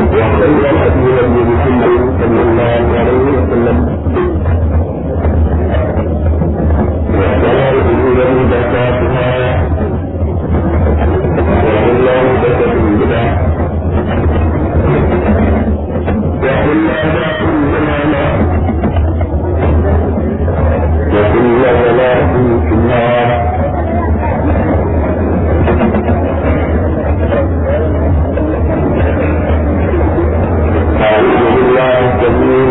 وخير الهدي هدي محمد صلى الله عليه أعوذ بالله السميع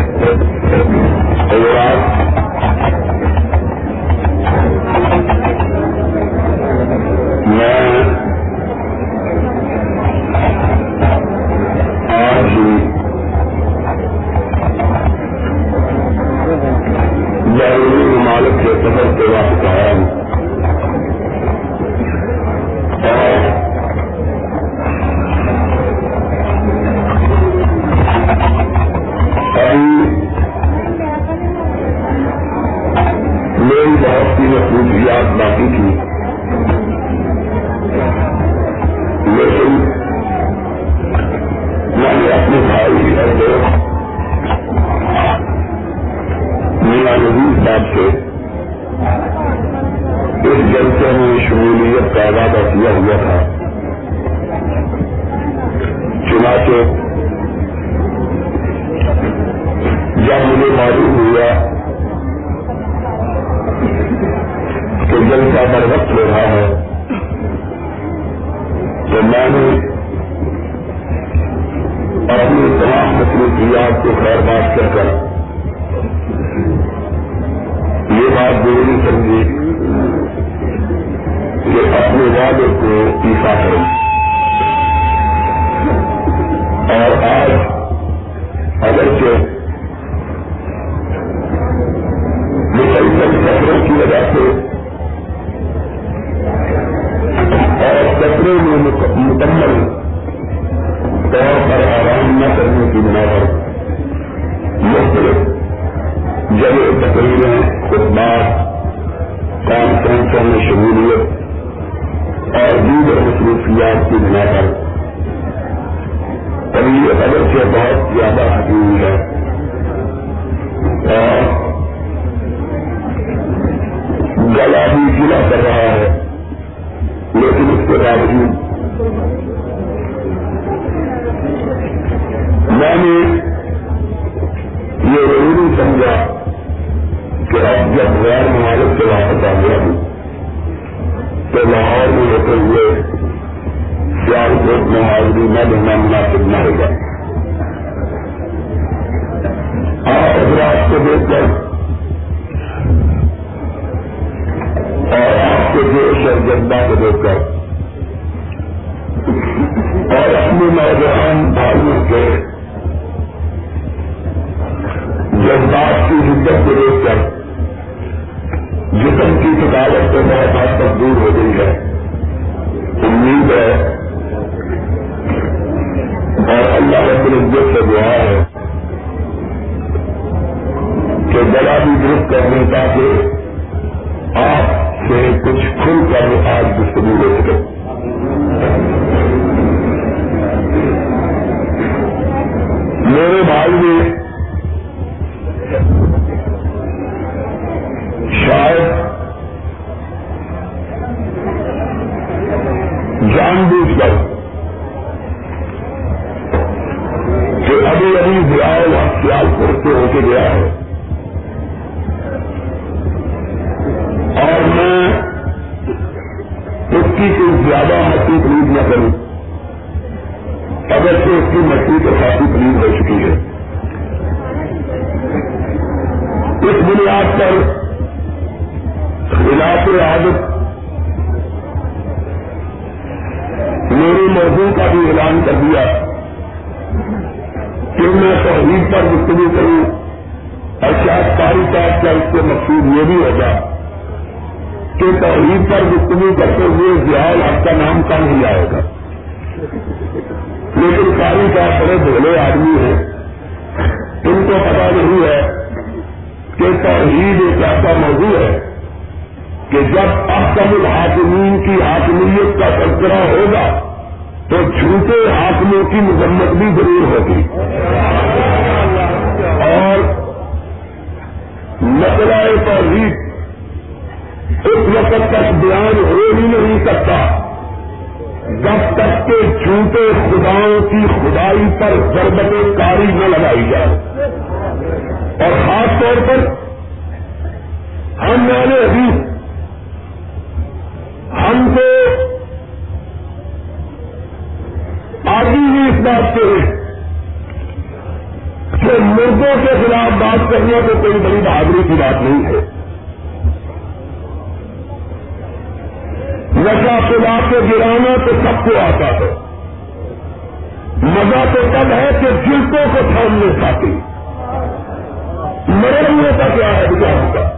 اگرچہ بہت زیادہ حقیقی ہے۔ میرے کا بھی اعلان کر دیا کہ میں توحید پر گفتگو کروں اور شاید ساری صاحب کا اس سے مقصود یہ بھی ہوگا کہ توحید پر گفتگو کرتے ہوئے زیال آپ کا نام کم ہی آئے گا۔ لیکن کاری کا بڑے بھولے آدمی ہیں۔ ان کو پتا نہیں ہے کہ توحید ایک ایسا موضوع ہے کہ جب احکم الحاکمین کی حاکمیت کا تذکرہ ہوگا تو جھوٹے حاکموں کی مذمت بھی ضرور ہوگی۔ اور مسئلہ توحید اس وقت تک بیان ہو ہی نہیں سکتا جب تک کہ جھوٹے خداؤں کی خدائی پر ضربت کاری نہ لگائی جائے۔ اور خاص طور پر ہم نے ابھی ہم کو آگے بھی اس بات سے کہ مردوں کے خلاف بات کرنا تو کوئی بڑی بہادری کی بات نہیں ہے۔ نشا پلا کے گرانا تو سب کو آتا ہے۔ مزہ تو تب ہے کہ جلدوں کو تھامنے کھاتی مرے ہوئے کا کیا ہے؟ بچاروں کا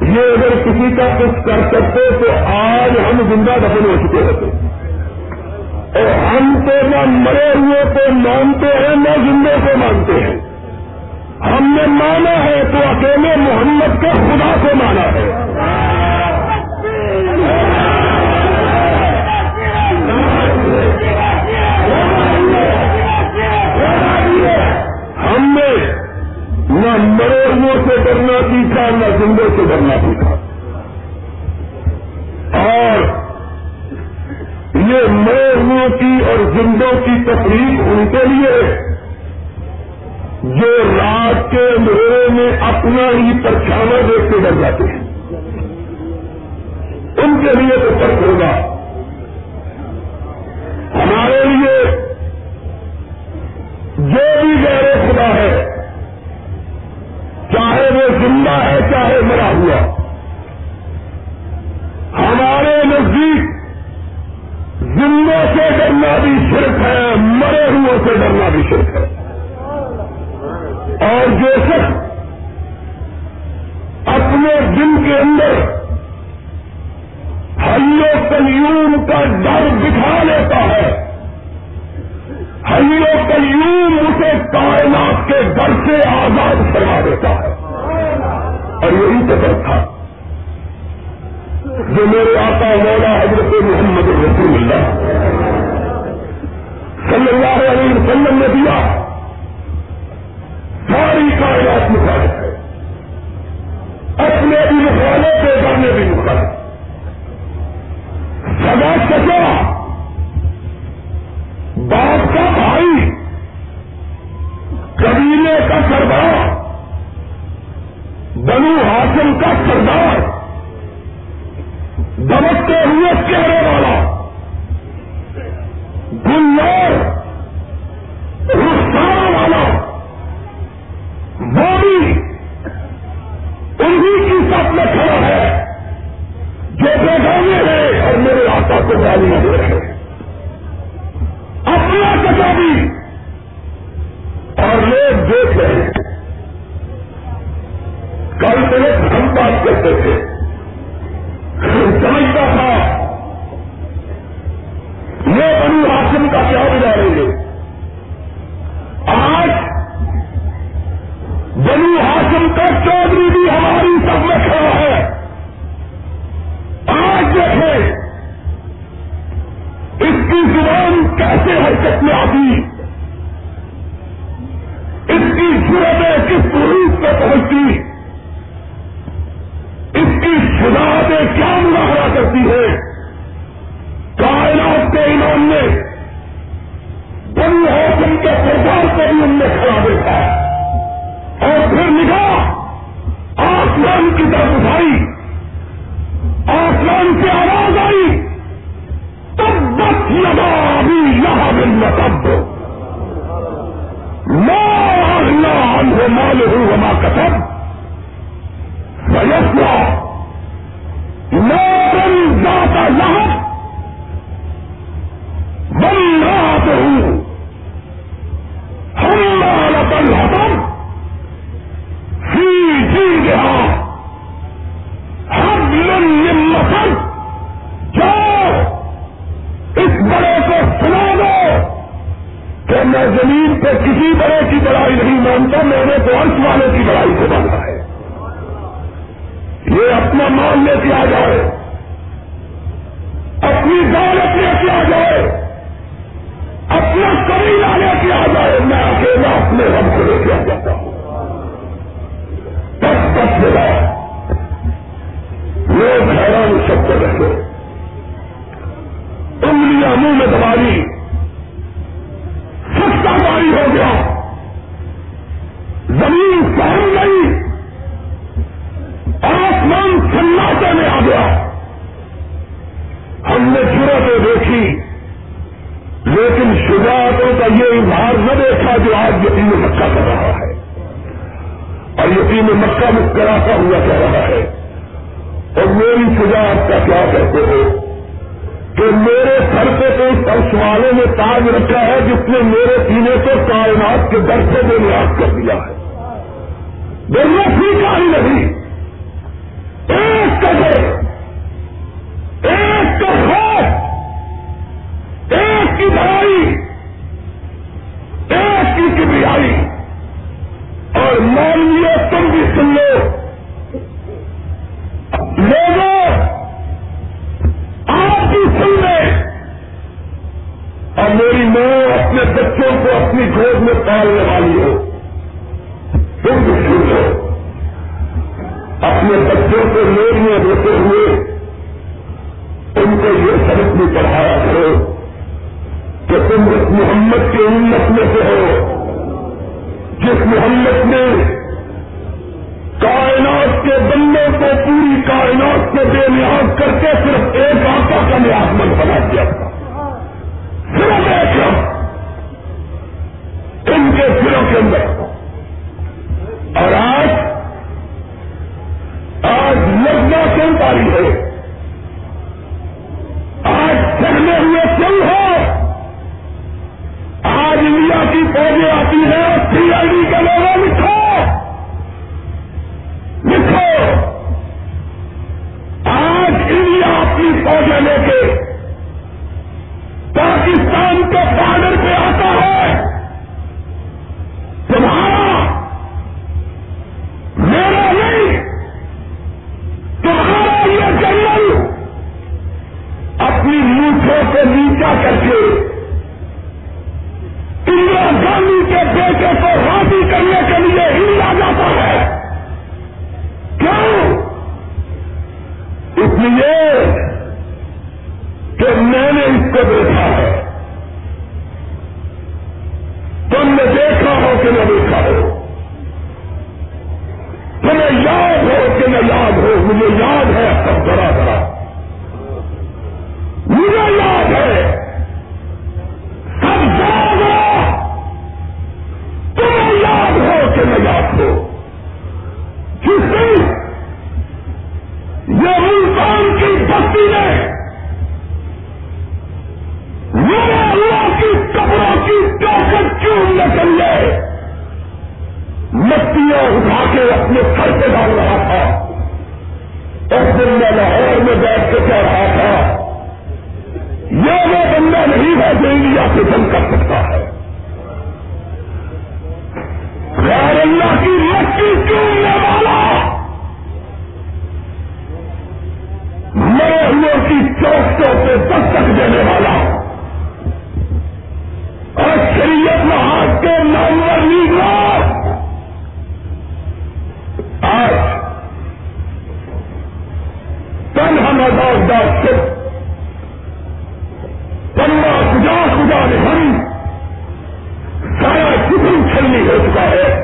یہ اگر کسی کا کچھ کر سکتے تو آج ہم زندہ دفن ہو چکے ہوتے۔ اور ہم تو نہ مرے ہوئے کو مانتے ہیں، نہ زندے کو مانتے ہیں۔ ہم نے مانا ہے تو اکیلے محمد کے خدا کو مانا ہے۔ ہم نے نہ مروڑوں سے ڈرنا سیکھا، نہ زندوں سے ڈرنا سیکھا۔ مروڑوں کی اور زندوں کی تکلیف ان کے لیے جو رات کے اندھیرے میں اپنا ہی پرچھانا دیکھ کے ڈر جاتے ہیں۔ ان کے لیے تو فرق ہوگا۔ ہمارے لیے جو بھی غیر خدا ہے، چاہے وہ زندہ ہے، چاہے مرا ہوا ہمارے نزدیک زندوں سے ڈرنا بھی شرک ہے، مرے ہوئے سے ڈرنا بھی شرک ہے۔ اور جو شخص اپنے دن کے اندر حیو قیوم کا ڈر دکھا لیتا ہے حیو قیوم اسے کائنات کے ڈر سے آزاد کروا دیتا ہے۔ اور یہی تو ڈر تھا۔ جو میرے آقا مولا حضرت محمد رسول اللہ صلی اللہ علیہ وسلم نے دیا۔ ساری کائنات مخالف ہے۔ اپنے بھی مخالف کے گانے بھی مخالف۔ سدا سچا۔ باپ کا بھائی، قبیلے کا سردار، بنو ہاشم کا سردار، دمکتے ہوئے چہرے والا۔ گلار رخسار والا وہ بھی انہیں کی سب میں کھڑا ہے، جو بیگانے ہیں اور میرے آقا کو گالیاں دے رہے ہیں۔ لوگ سب کو رہے انگلیاں منہ میں دباری سستا باری ہو گیا۔ زمین سہم گئی۔ آسمان سناٹے میں آ گیا۔ ہم نے ضرورتیں دیکھی۔ لیکن شجاعتوں کا یہ اظہار نہ دیکھا جو آج یتیم مکہ کر رہا ہے۔ اور یتیم مکہ مسکراتا ہوا کہہ رہا ہے۔ اور میری شجاعت کا کیا کہتے ہو؟ کہ میرے سر پہ تو اس والے نے تاج رکھا ہے جس نے میرے سینے کو کائنات کے در سے بے نیاز کر دیا ہے۔ کا ہی نہیں۔ ایک قدر ایک کا خوف، ایک کی بڑائی ایک کی کبریائی۔ اور مان لیے تم بھی سن لو لوگوں آپ بھی سن لیں اور میری ماں اپنے بچوں کو اپنی گود میں پالنے والی ہو۔ تم بھی سن لو اپنے بچوں کو لوگوں دیتے ہوئے ان کو یہ سبق بھی پڑھایا کرو کہ تم اس محمد کی امت میں سے ہو۔ جس محمد نے کائنات کے بندوں کو پوری کائنات سے بے نیاز کر کے صرف ایک آقا کا نیاز مند بنا دیا۔ تھا صرف ایک کے سروں کے اندر۔ اور آج آج لگنا کیوں پاری ہے؟ آج چڑھنے ہوئے کیوں ہے؟ آج انڈیا کی فوجیں آتی ہیں۔ خدا نے ہم۔ سارا کتنی چھلنی ہو چکا ہے۔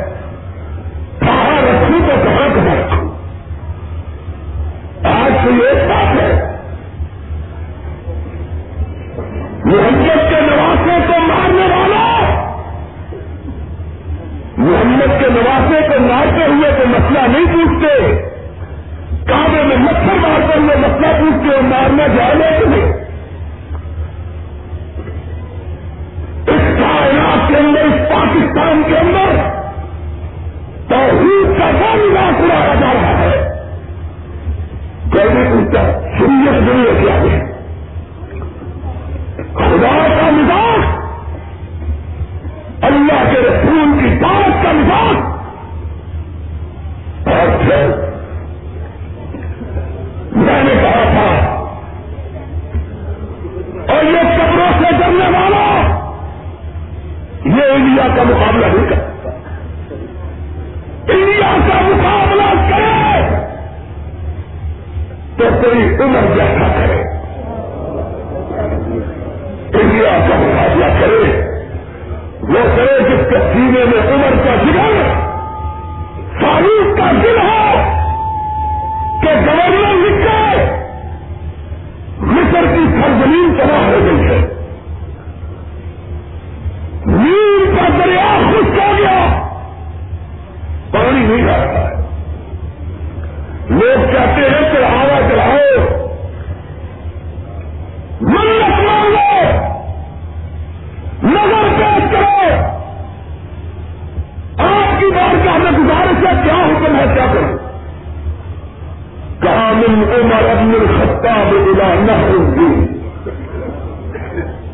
کامل عمر ابن الخطاب الى نہر الدین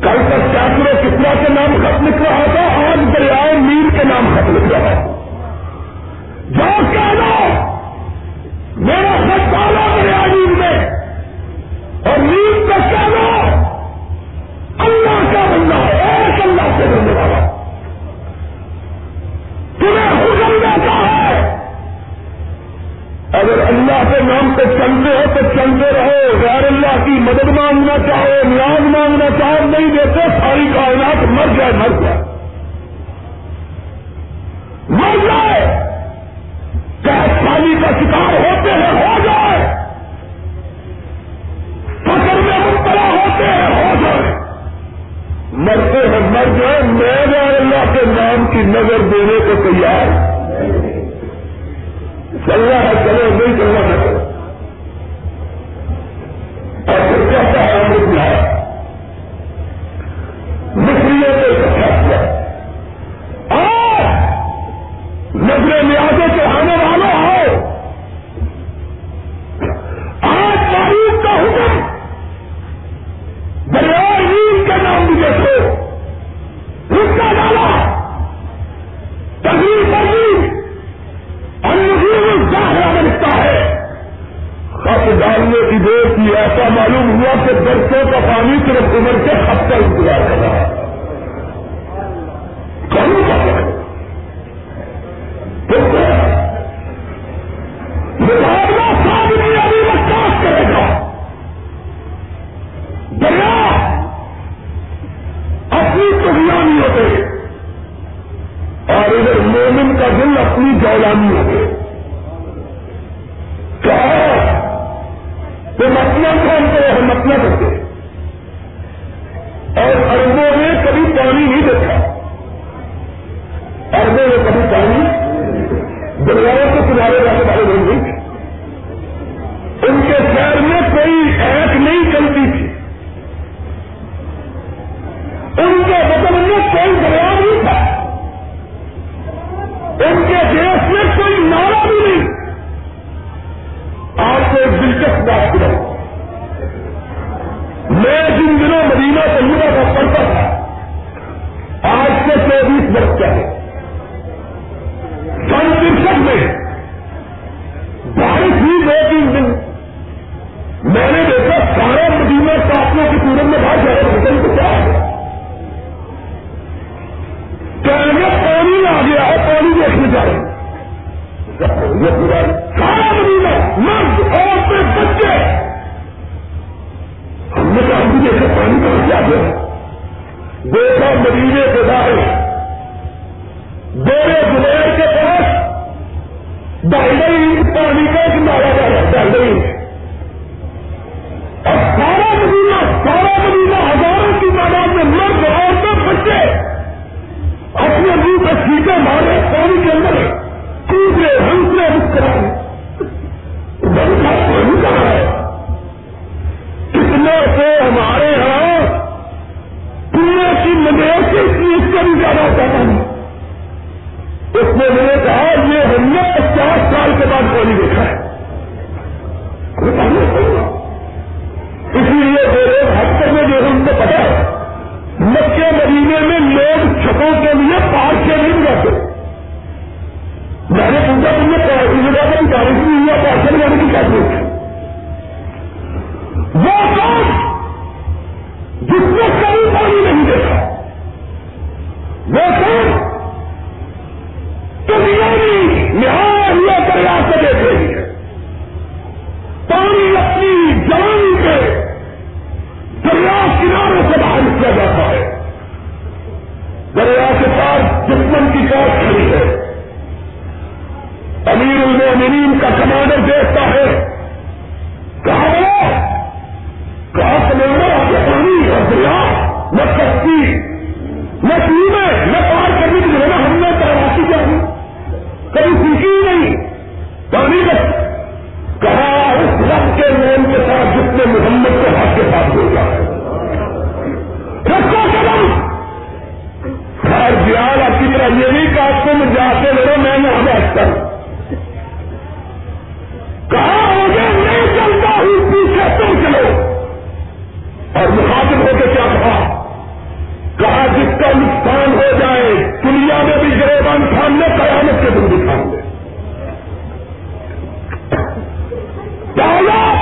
کل تک چاچرے کتنا کے نام خط لکھ رہا تھا، آج دریائے میر کے نام خط لکھ رہا ہے جو کہنا میرا خط ڈالا دریائے میر میں اور میر کا کہنا اللہ کا بندہ ہے، ایک اللہ سے بننے والا۔ تمہیں حکم دیتا ہے اگر اللہ کے نام پہ چلتے ہو تو چلتے رہو۔ غیر اللہ کی مدد مانگنا چاہو، نیاز مانگنا چاہو، نہیں دیتے ساری کائنات مر جائے مر جائے۔ مر جائے۔ پانی کا شکار ہوتے ہیں؟ ہو جائے۔ فصل میں مبتلا ہوتے ہیں، ہو جائے۔ مرتے ہیں، مر جائے۔ میں غیر اللہ کے نام کی نظر دینے کو تیار چلنا ہے چلو نہیں چلنا ہے چلو اور پھر کہتا ہے امرت کو اکٹھا کیا نظر نیازوں کے آنے خط کی دیر کی ایسا معلوم ہوا کہ برسوں کا پانی صرف عمر کے خط کا انتظار کر رہا ہے۔ ابھی برداشت کرے گا۔ دریا اپنی تغیانی ہوتے اور ادھر مومن کا دل اپنی جولانی ہوتے کیا تم اپنا کھانتے ہو ہم اپنا کرتے اور اربوں نے کبھی پانی نہیں دیکھا۔ اربوں نے کبھی پانی کو پتا ہے مکے مہینے میں لوگ چھپوں کے لیے پارک کے نہیں جاتے. میں نے پوچھا، تم نے چالیس نہیں ہوا پارسل جانے کی کیا وہ جس نے کبھی پانی نہیں دیکھا؟ وہ کام تم یہ نہیں نہایا ہوا کر آپ کیا جاتا ہے؟ دریا کے پاس دشمن کی کار کھڑی ہے۔ امیر المومنین کا کمانڈر دیکھتا ہے۔ کہاں کہاں سمندر کے پانی اور دریا۔ نہ سستی میں تو دکھاؤں گے پہلا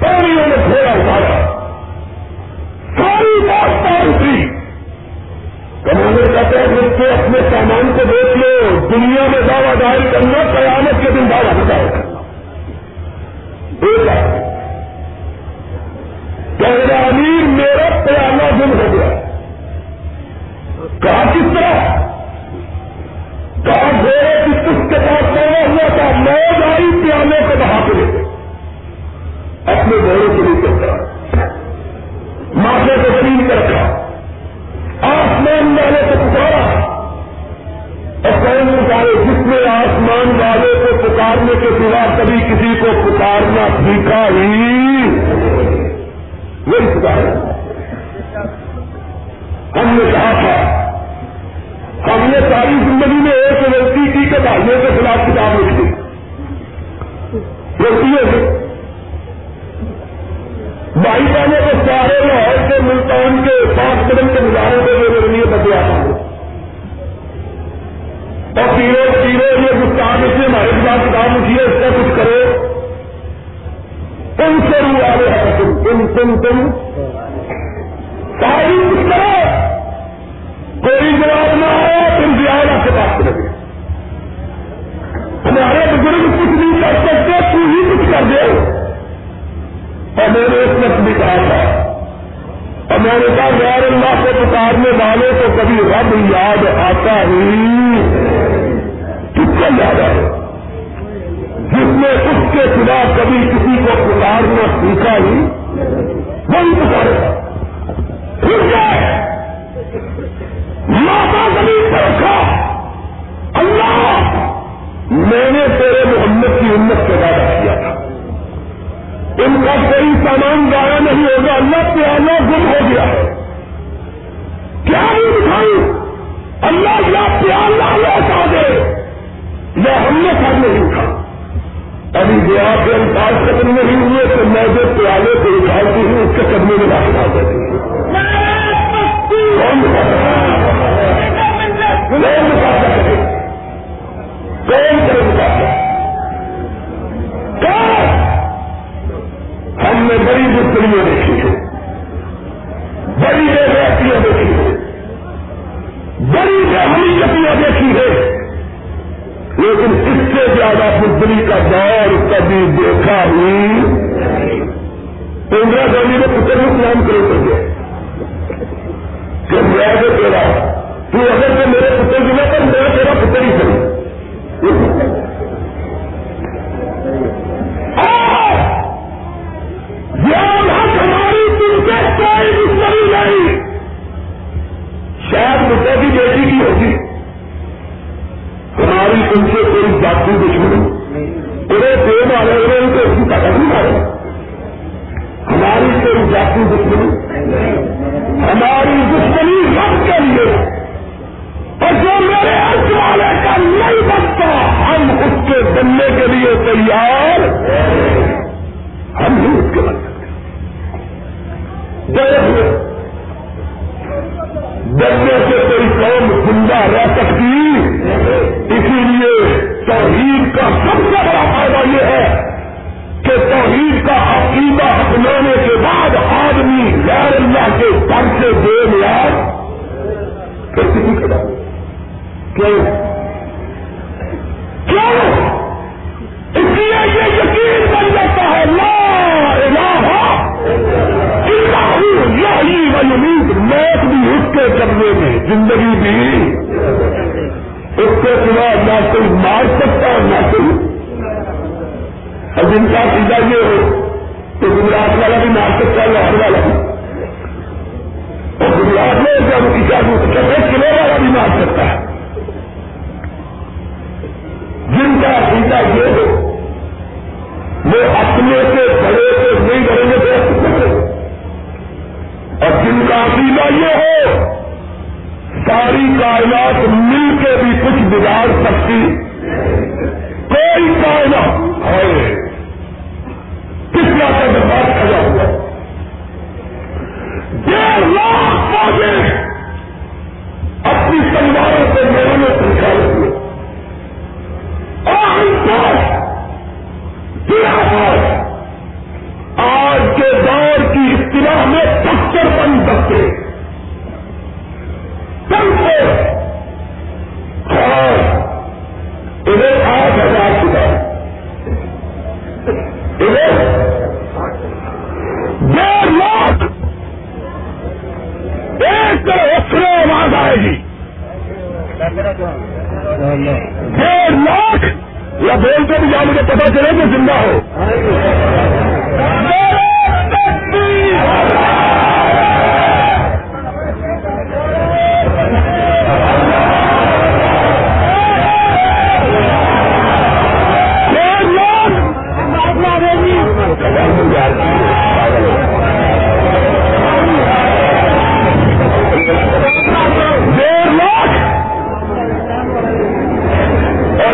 پانی نے تھوڑا اٹھایا۔ ساری بات پار تھی۔ کمانے کہتے ہیں اس سے اپنے سامان کو دیکھ لو۔ دنیا میں دعویٰ دائر کرنا، قیامت کے دن دعویٰ دائر کرنا پہلا امیر، میرا پیانا دن ہو گیا۔ کہا، کس طرح؟ تو گجرات والا بھی مار سکتا ہے لاہور والا بھی۔ اور گجرات میں جب کسی قلعے والا بھی مار سکتا ہے۔ جن کا سیدھا یہ ہو، وہ اپنے سے بڑے سے نہیں کریں گے تو اور جن کا عقیدہ یہ ہو، ساری کائنات مل کے بھی کچھ بگاڑ سکتی۔ کوئی کائنات۔ ہے کس بات کا برباد کھڑا ہوا ڈیڑھ لاکھ فوجیں اپنی تلواروں سے میرے میں پہنچا ہوئے اور آج کے دور کی اصطلاح میں پتھر بن سکتے۔ سب اور ادھر آٹھ ہزار چکا۔ ڈیڑھ لاکھ ایک اکثر آواز آئے گی۔ ڈیڑھ لاکھ یا بولتے بھی جاؤ، مجھے پتا چلے کہ زندہ ہو۔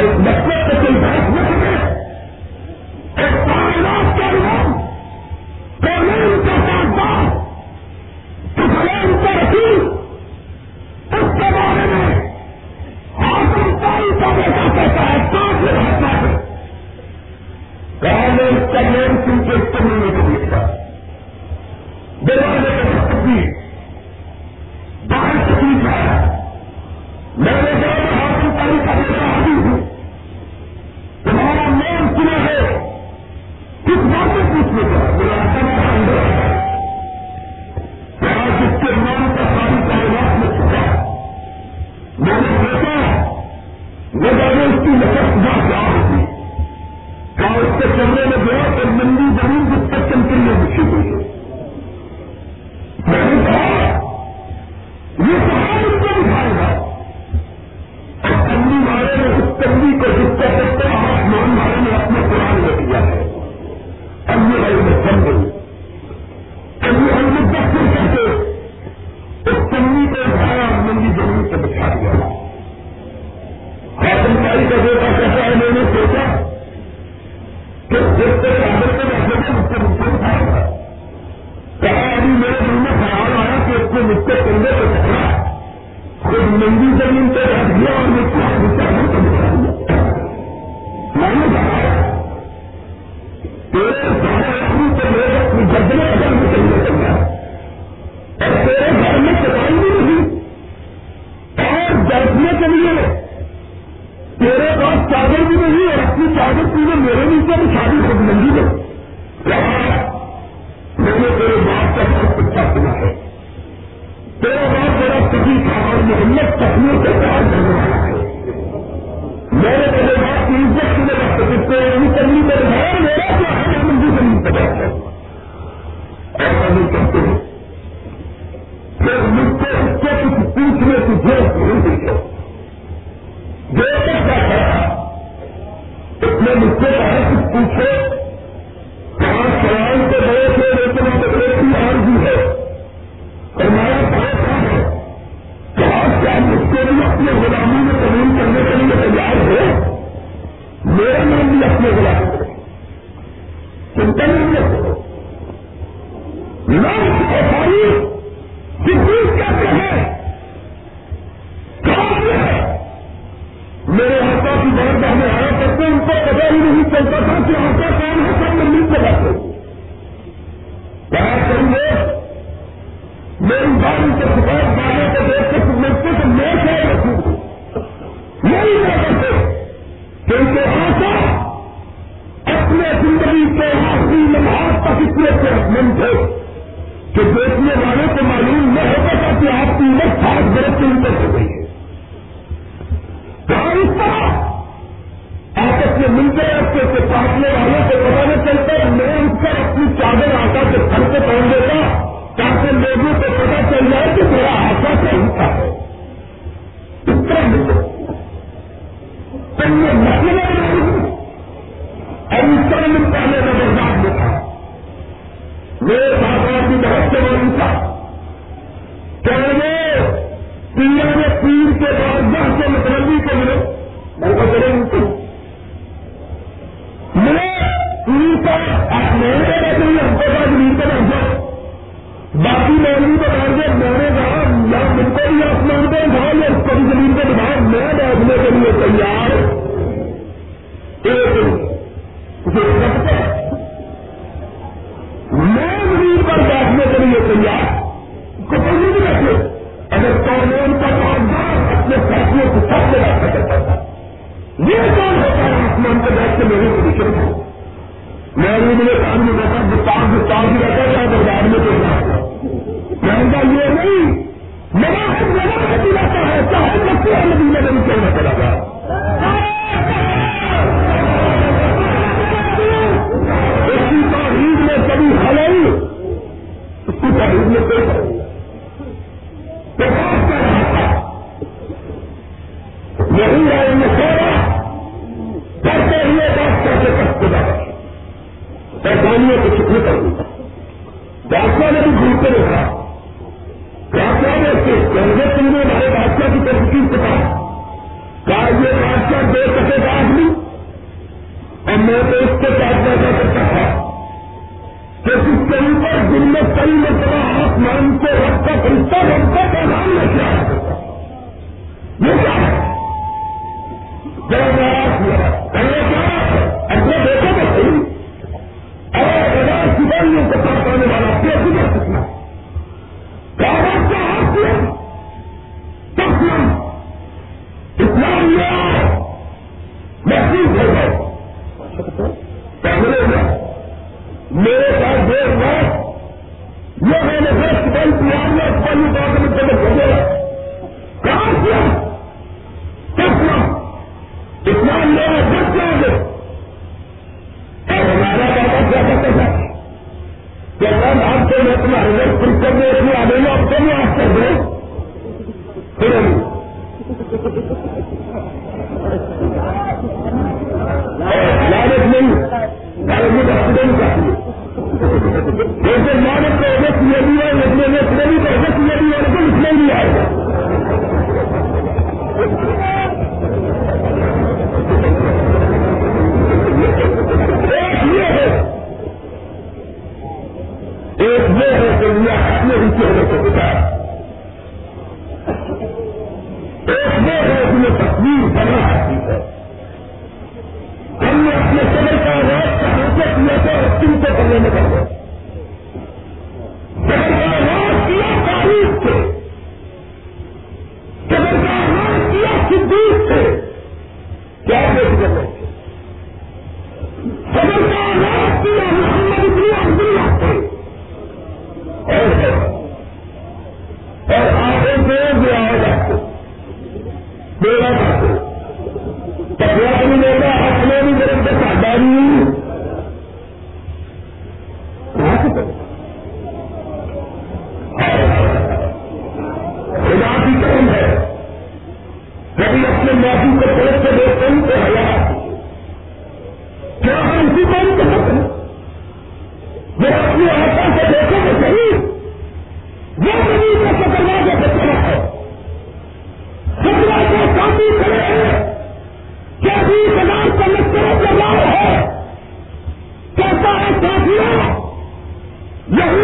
کہ باپ میرا محمد تخلیق کے ساتھ بن ہے۔ میں نے تیرے باپ کی عزت کے لیے سکتے ہیں کرنی کر ہے میرا کیا ہے مندی سے نہیں پتا ہے۔ ایسا نہیں کرتے ہیں پھر مجھ سے اس سے کچھ پوچھنے کی ضرورت نہیں دیکھو جو اس نے مجھ سے کہا، کچھ پوچھے اپنے غلامی میں قبول کرنے کے لیے تیار ہو میرا نام بھی اپنے غلام ہے چنتا نہیں ہے نام سفاری کو معلوم نہ ہوتا تھا کہ آپ کی عمر سات برس سے اوپر ہو گئی ہے۔ آپس میں ملتے رکھتے تھے کاٹنے والوں کو پتا نہیں چلتا میں اس پر اپنی چادر آتا کے گھر سے پہن دیتا تاکہ لوگوں کو پتا چل جائے کہ میرا آسا صحیح تھا ہے۔ پیر کا میرے رکھیں ہم کو بعد رکھ جاؤ باقی مولوی کو بیٹھ گئے، میں نے کہا یا مجھ کو بھی آسمان کو اٹھاؤ یا اس کو بھی زمین میں بیٹھنے کے لیے تیار۔ ایک میں زمین پر بیٹھنے کے لیے تیار۔ کو کوئی نہیں اگر قانون کا کاغذات اپنے فیصلے کو سب سے رکھا کرتا تھا۔ یہ ہوتا ہے آسمان کے بیٹھ کے میرے پوزیشن کو میں نے میرے سامنے میں بیٹھا گفتار گفتار بھی رہتا ہے بازار میں دیکھا۔ تو مہنگا یہ نہیں۔ میرا ہر جگہ بھی رہتا ہے؟ چاہے بچے والے بھی میں نہیں کہنا پڑا تھا اسی تاریخ میں کبھی ہلائی اسی تاریخ میں کوئی پریشانیوں کو چکنے کر دیا ڈاکٹر نے بھی گھومتے دیکھا ڈاکٹر نے اس کے گنگے سنگھ نے ہمارے بادشاہ کی ترقی سے کہا کہا، یہ بادشاہ دے سکے گا آدمی اور میں تو اس کے ساتھ پیدا کرتا تھا۔ کہ جس کے اوپر دن میں کئی مرتبہ آسمان سے رب کا فرشتہ، رب کا پیغام لے کے آیا کرتا۔ یہ کیا ہے؟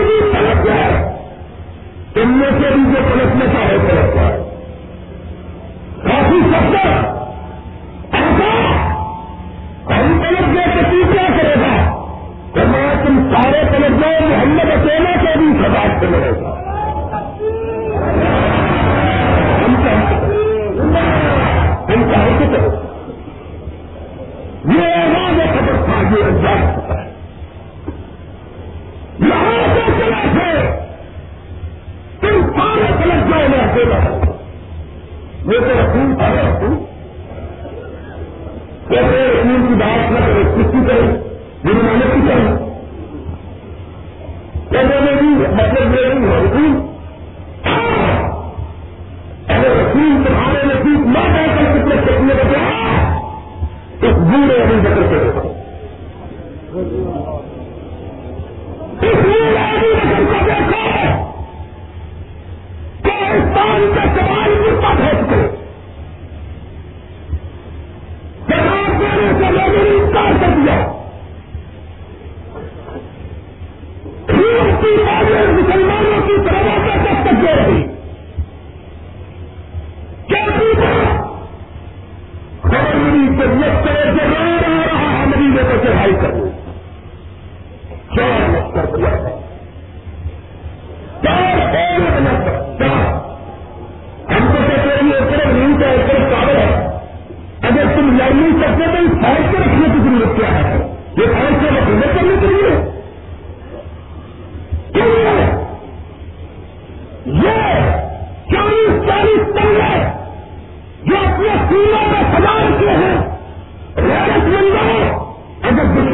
بھی پلٹ جائے تم میں سے بھی جو پلٹنے کا ہے پلٹ جائے کافی سب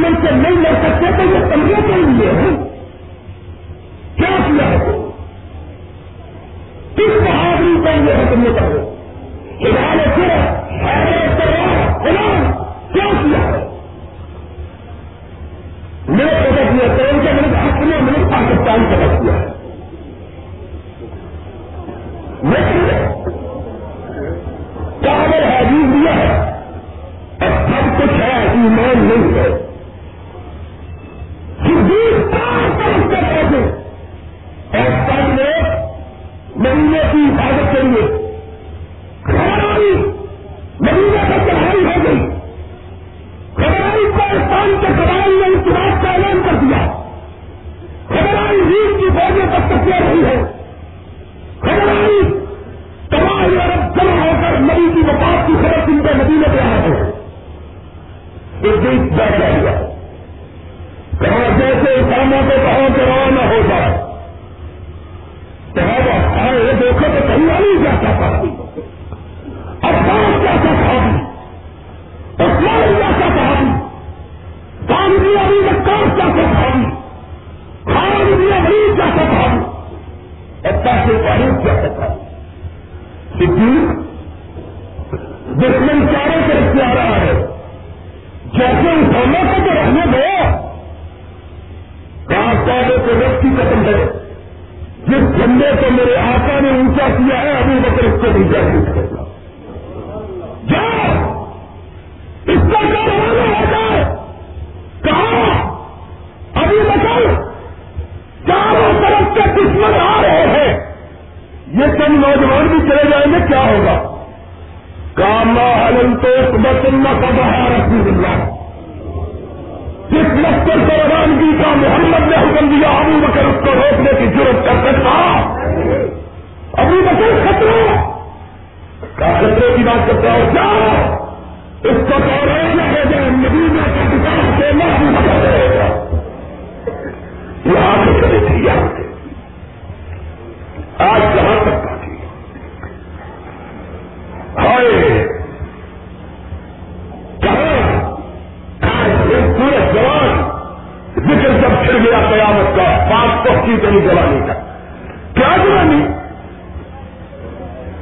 گورنمنٹ سے نہیں لڑ سکتے تو یہ تمہیں کے لیے ہے کیا کیا ہے؟ کس بہادری پر یہ حکم کر اگر بھی چلے جائیں گے، کیا ہوگا؟ کاما حلنتو بسلم کا بہار رسول اللہ۔ جس لشکر سے روانگی کا محمد نے حکم دیا، ابو بکر اس کو روکنے کی ضرورت کر سکتا ابو بکر خطرہ کا خطرے کی بات کرتا ہوں۔ کیا؟ اس کا دوران نہ ہو مدینہ کا کتاب سے محروم ہو جائے۔ گا یہاں سے کرے تھے یہاں سے آج کہاں تک ہائے۔ کہاں پورے جوان ذکر جب پھر گیا قیامت کا پانچ پکی تری جوانی کا کیا جوانی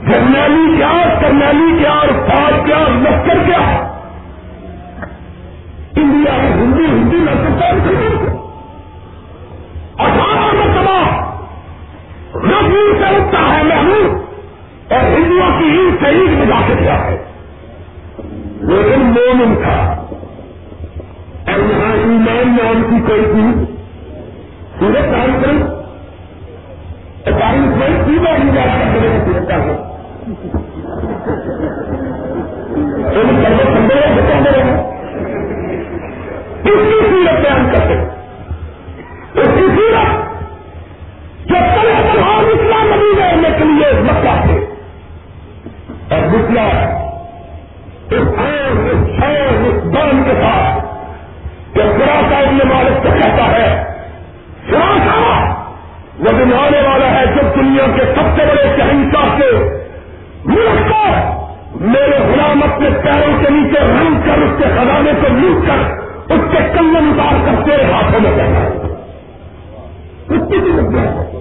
جرنیلی کیا کرنیلی کیا اور فوج کیا، لشکر کیا؟ انڈیا میں ہندی ہندی لشکر اٹھارہ مرتبہ ربی سے اٹھتا ہے محمود۔ اور ہندوؤں کی عید ہی شہید بجا کے کیا ہے لیکن مومن تھا۔ اور یہاں ایمان نام کی کوئی چیز سورج کام کروں میں سیدھا ہی جا کر میرے کو سنتا ہے اس کی سیرت بیان کرتے اس کی سیرت جو کل اسلام نبی رہنے کے لیے مکہ تھے اور مسلا اس آن اس اس کے ساتھ کہ خراسا ابن مالک سے کہتا ہے خراسا وہ دن آنے والا ہے جب دنیا کے سب سے بڑے شہنشاہ کے ملک کو میرے غلام اپنے پیروں کے نیچے رنگ کر، اس کے خزانے کو لوٹ کر، اس کے کلم اتار کر تیرے ہاتھوں میں کہنا ہے اس کی بھی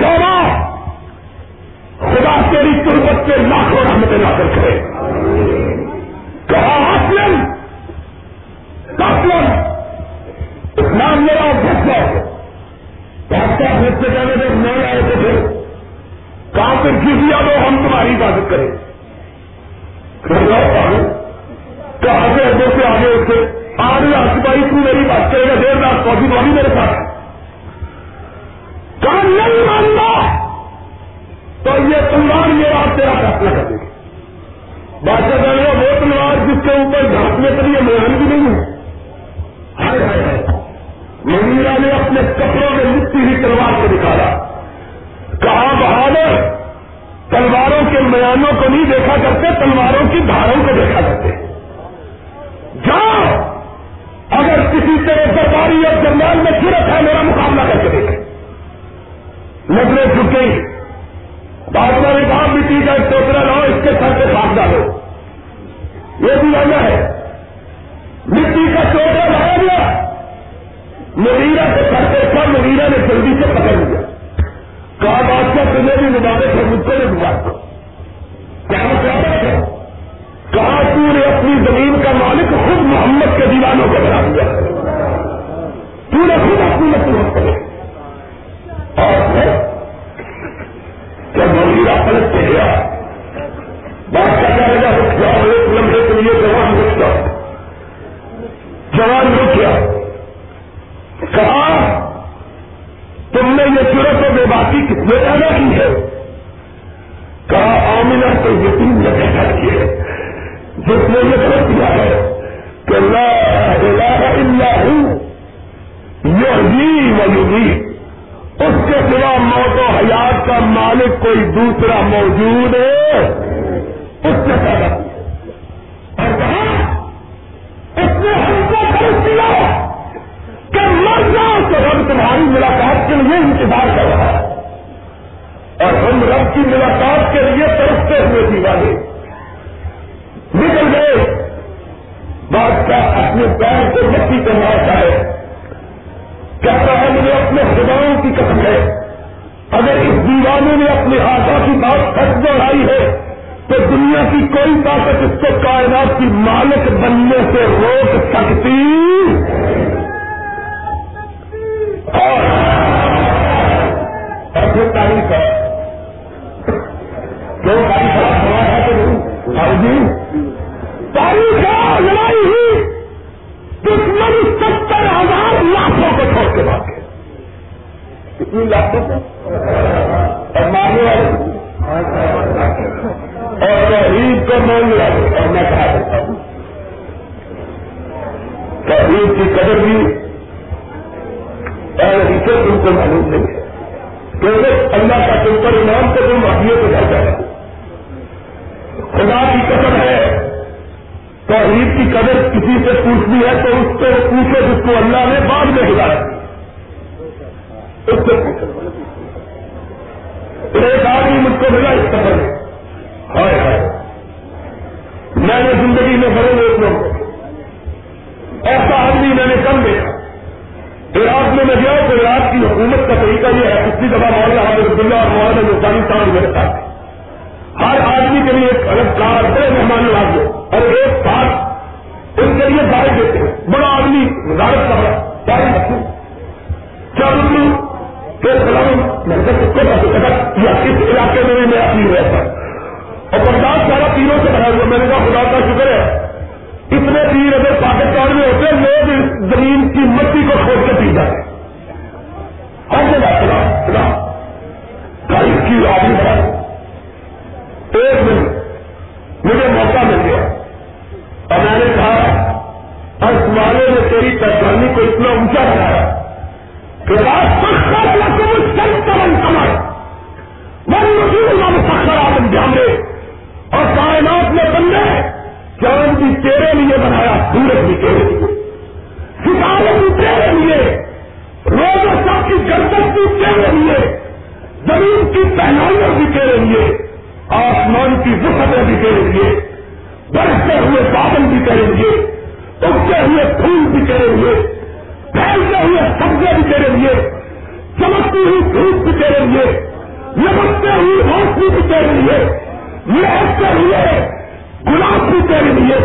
سوال نے یہ صورت و بے باقی کس نے پیدا کی ہے کہا، آمینہ تو یقین نے پیدا کی ہے جس نے یہ سوچ دیا ہے کہ لا الہ الا ہوں یہ وجودی اس کے سوا موت و حیات کا مالک کوئی دوسرا موجود ہے۔ اس نے پیدا تمہاری ملاقات کے لیے انتظار کر رہا ہے۔ اور ہم رب کی ملاقات کے لیے ترستے ہوئے دیوانے۔ نکل گئے۔ بادشاہ اپنے پیر کو مٹی کو مارتا ہے کہتا ہے، مجھے اپنے خداؤں کی قسم ہے۔ اگر اس دیوانے نے اپنے ہاتھوں کی بات سچ دوہرائی ہے، تو دنیا کی کوئی طاقت اس کو کائنات کی مالک بننے سے روک سکتی۔ کتنی لاکھوں سے اور مارنے والے۔ اور عید کو مان والے۔ اور میں کہا کرتا ہوں۔ عید کی قدر بھی اور اسے تم کو معلوم نہیں ہے۔ کیونکہ اللہ کا تم پر انعام تو تم ابھی کو جا جائے خدا کی قدر ہے تو کی قدر کسی سے پوچھنی ہے تو اس سے پوچھو جس کو اللہ نے بعد میں ہدایت اس سے پوچھو ایک آدمی مجھ کو ملا اس قدر میں۔ ہائے ہائے۔ میں نے زندگی میں بڑے لوگ ایسا آدمی میں نے کم دیکھا۔ عراق میں میں گیا تو عراق کی حکومت کا طریقہ یہ ہے کسی دفعہ مولانا حافظ اللہ اور مولانا نسانی صاحب میرے ساتھ۔ ہر آدمی کے لیے ایک الگ کار، بڑے مہمان نواز اور ایک ساتھ ان کے لیے گائے دیتے ہیں۔ بڑا آدمی وزارت کر رہا چاہیے رکھوں چل پھر سلام میں یا کس علاقے میں میں اپنی رہتا اور برداشت سارا تینوں سے بنا ہوا۔ میں نے کہا خدا کا شکر ہے۔ اتنے تیر اگر پاکستان میں ہوتے، لوگ زمین کی مٹی کو کھود کے پی جائے ہر جگہ چلا چلا تاریخ کی آدمی بڑھا ایک دن مجھے موقع مل گیا۔ اور میں نے کہا اس والے نے تیری پریشانی کو اتنا اونچا بنایا۔ کہ کمر من مزید سخر آدم جامے اور کائنات میں بندے چاند بھی تیرے لیے بنایا، سورج بھی تیرے لیے۔ ستارے بھی تیرے لیے۔ روز سب کی گردش بھی تیرے لیے۔ زمین کی پہنائیاں بھی تیرے لیے۔ آسمان کی وسطیں بھی تیرے لیے۔ برستے ہوئے بادل بھی تیرے لیے۔ اگتے ہوئے پھول بھی تیرے لیے۔ پھیلتے ہوئے سبزے بھی تیرے لیے، چمکتی ہوئی دھوپ بھی تیرے لیے لمکتے ہوئی روشنی بھی تیرے لیے لہتے ہوئے گلاب بھی تیرے لیے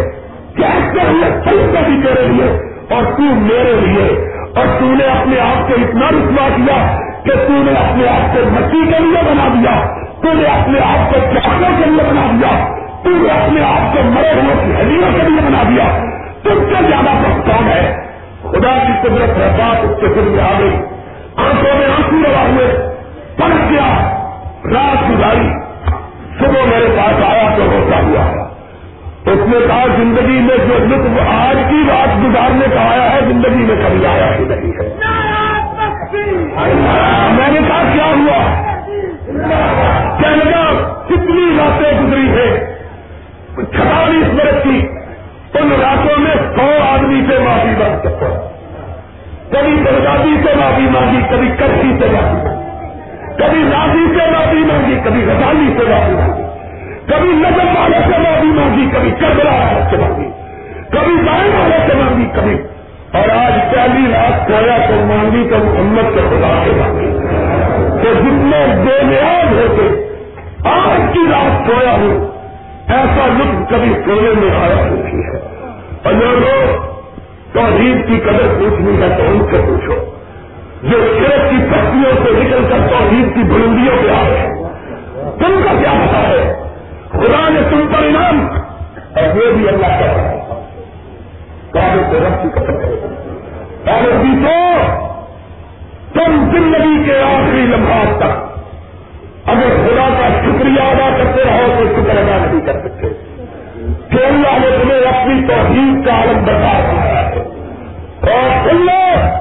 کہتے ہوئے سلطے بھی تیرے لیے، اور تو میرے لیے، اور تو نے اپنے آپ کو اتنا رسوا کیا کہ تو نے اپنے آپ کو مٹی کے لیے بنا دیا تو نے اپنے آپ کو چاہنے کے لیے بنا دیا تو نے اپنے آپ کو مرے ہوئے کی ہڈیوں کے لیے بنا دیا۔ تم سے زیادہ وقت کون ہے۔ خدا کی قدرت ہے، بات اس کے دل میں آ گئی۔ آنکھوں میں آنکھوں لگا ہوئے۔ پڑھ گیا رات گزاری۔ صبح میرے پاس آیا تو روتا ہوا۔ اس نے کہا، زندگی میں جو لطف آج کی رات گزارنے کا آیا ہے، زندگی میں کبھی آیا ہی نہیں ہے۔ میں نے کہا، کیا ہوا؟ کینیڈا کتنی راتیں گزری ہے چھتالیس برس کی۔ ان راتوں میں سو آدمی سے معافی مانگ سکتا کبھی برزادی سے معافی مانگی، کبھی کرسی سے معافی مانگی۔ کبھی راضی سے معافی مانگی، کبھی رضانی سے معافی مانگی۔ کبھی نظر والے سے مانگی مانگی، کبھی کربلا والے سے مانگی۔ کبھی بائیں والے سے مانگی، کبھی۔ اور آج پہلی رات سویا تو مانگی تو محمد کے خدا سے مانگی۔ تو جتنے بے نیاز ہوتے، آج کی رات سویا ہوں۔ ایسا لطف کبھی سونے میں آیا نہیں ہے۔ اور جو لوگ توحید کی قدر پوچھنی ہے تو ان سے پوچھو؟ جو صرف کی پتیوں سے نکل کر توحید کی بلندیوں پہ آ رہے ہیں۔ تم کا کیا پتا ہے؟ خدا نے تم پر انعام۔ اور یہ بھی اللہ کا کام کو رب کی قسم کرے تو تم زندگی کے آخری لمحات تک اگر خدا کا شکریہ ادا کرتے رہو تو شکر ادا نہیں کر سکتے۔ کہ اللہ نے تمہیں اپنی توحید کا عالم بتا دیا ہے۔ اور اللہ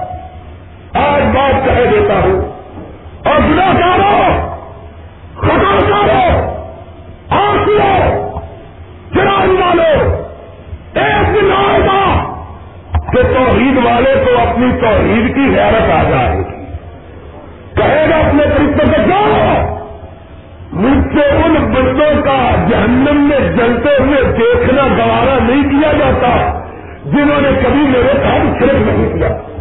آج بات کہہ دیتا ہوں۔ اور گنا کارو خطا کارو والے ایک دن آئے گا کہ توحید والے کو اپنی توحید کی حیرت آ جائے گی۔ کہے گا اپنے طریقے سے جاؤ۔ مجھ سے ان بندوں کا جہنم میں جلتے ہوئے دیکھنا گوارا نہیں کیا جاتا جنہوں نے کبھی میرے ساتھ شرک نہیں کیا۔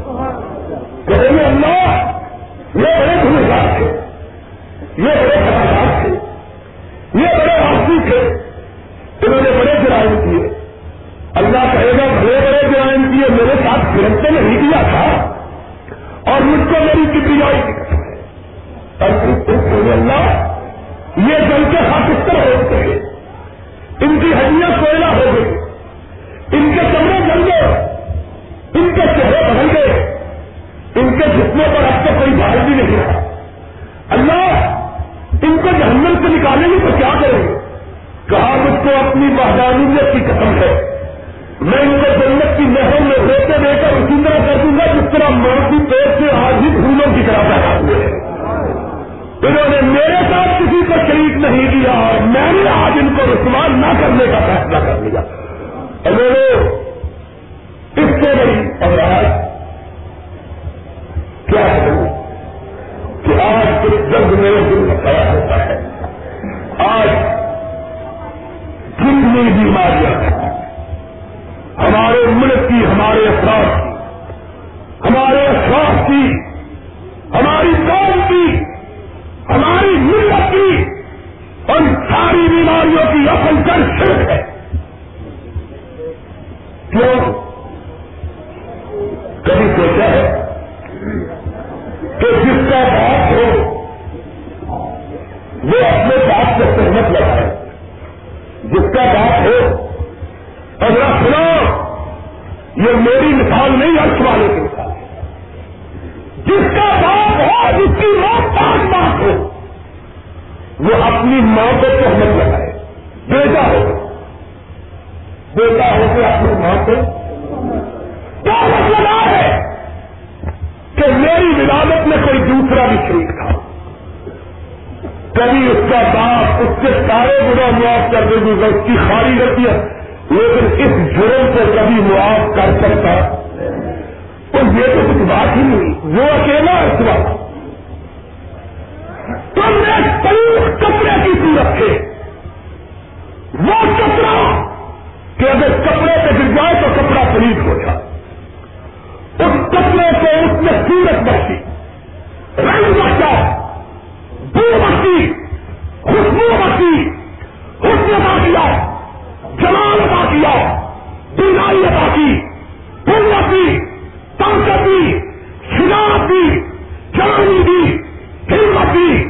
بیٹا ہو کے اپنی ماں کو سہمت لگائے کہ میری ولادت میں کوئی دوسرا بھی شریک تھا۔ کبھی اس کا باپ اس کے سارے گنا معاف کر دے گی اس کی خالی رہتی ہے لیکن اس جرم کو کبھی معاف کر سکتا۔ تو یہ تو کچھ بات ہی نہیں، وہ اکیلا اس وقت۔ تم نے کئی کپڑے کی صورت تھے وہ کپڑا کہ اگر کپڑے پہ گر جائے تو کپڑا پلیز ہو جائے۔ اس کپڑے سے اس میں سورت بچی رنگ بچا بو بچی خوشبو بچی حسن باقی جمال ادا کیا۔ بیماری ادا کی۔ قوت دی طاقت دی شجاعت دی۔ جوانی دی۔ ہمت دی۔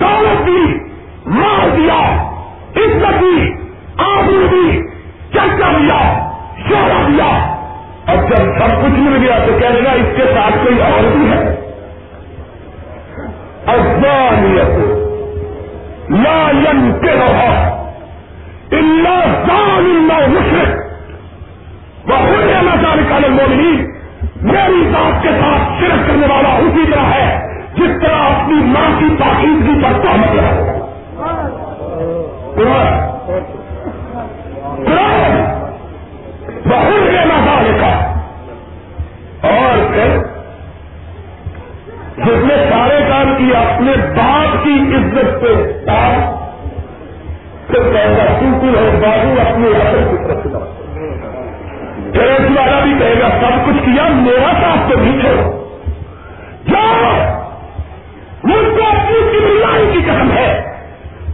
دولت دی۔ مال دیا۔ عزت دی۔ دیا شہرا دیا اب جب سب کچھ مل گیا تو کہنے گا اس کے ساتھ کوئی اور بھی ہے؟ افغانیت لا ین کے رہا مشرق بہت وہ نکالے مومنی میری بات کے ساتھ شرک کرنے والا اسی طرح ہے جس طرح اپنی ماں کی پاکیزگی پر کام کیا بہت نظار لکھا اور پھر جس نے سارے کام کیے اپنے باپ کی عزت پہ باپ ہے بابو اپنے ڈریس جی والا بھی کہے گا، سب کچھ کیا، میرا ساتھ تو نہیں چھوڑو۔ جاؤ، مجھ کو اپنی کملائی کی قسم ہے۔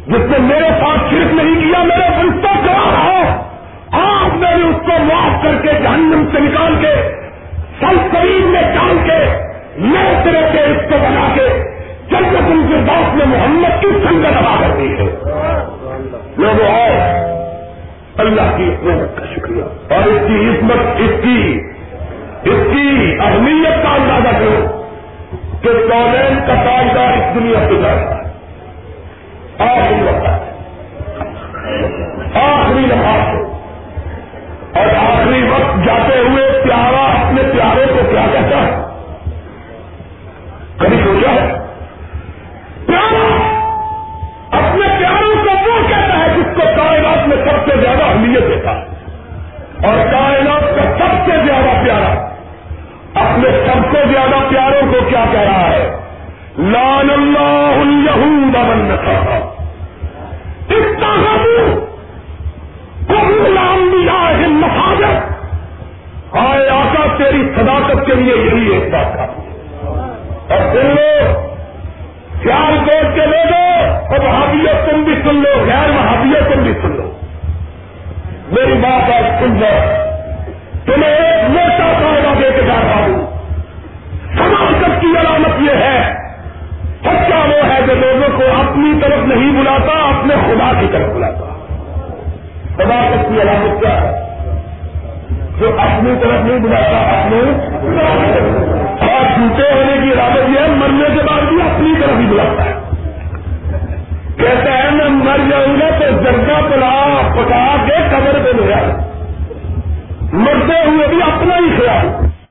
جس نے میرے ساتھ صرف نہیں کیا، میرے رشتہ چلا رہا آپ میں نے اس کو معاف کر کے جہنم سے نکال کے سل قریب میں ڈال کے نئے طرح سے اس کو بنا کے جب تک ان کے باپ نے محمد کی سنگت ادا کر دی ہے۔ لوگوں آؤ، اللہ کی محنت کا شکریہ۔ اور اس کی عزمت اس کی اس کی اہمیت کا اندازہ کرو کہ کالین کا فائدہ اس دنیا سے جاتا ہے۔ آخری وقت آخری لمحات اور آخری وقت جاتے ہوئے پیارا اپنے پیارے کو کیا کہتا ہے؟ کبھی سوچا ہے؟ پیارا! اپنے پیاروں کو وہ کہتا ہے جس کو کائلات میں سب سے زیادہ اہمیت دیتا ہے۔ اور کائنات کا سب سے زیادہ پیارا، اپنے سب سے زیادہ پیاروں کو کیا کہہ رہا ہے؟ لال اللہ من کہا اس طرح لام آئے آقا، تیری صداقت کے لیے یہی ایک بات تھا۔ اور سن لو، خیال کوٹ کے لوگوں اور وہابیت تم بھی سن لو، غیر وہابیت تم بھی سن لو۔ میری بات آج سن لو۔ تمہیں ایک موٹا فائدہ دے کے جا رہا ہوں۔ سماجت کی علامت یہ ہے، سچا وہ ہے جو لوگوں کو اپنی طرف نہیں بلاتا، اپنے خدا کی طرف بلاتا۔ سماجت کی علامت کیا ہے؟ جو اپنی طرف نہیں بلاتا اپنے اور جھوٹے ہونے کی عادت یہ ہے، مرنے کے بعد بھی اپنی طرف ہی بلاتا ہے۔ کہتا ہے میں مر جاؤں گا تو جگہ پلا پکا کے قبر پہ لے جاؤں مرتے ہوئے بھی اپنا ہی خیال۔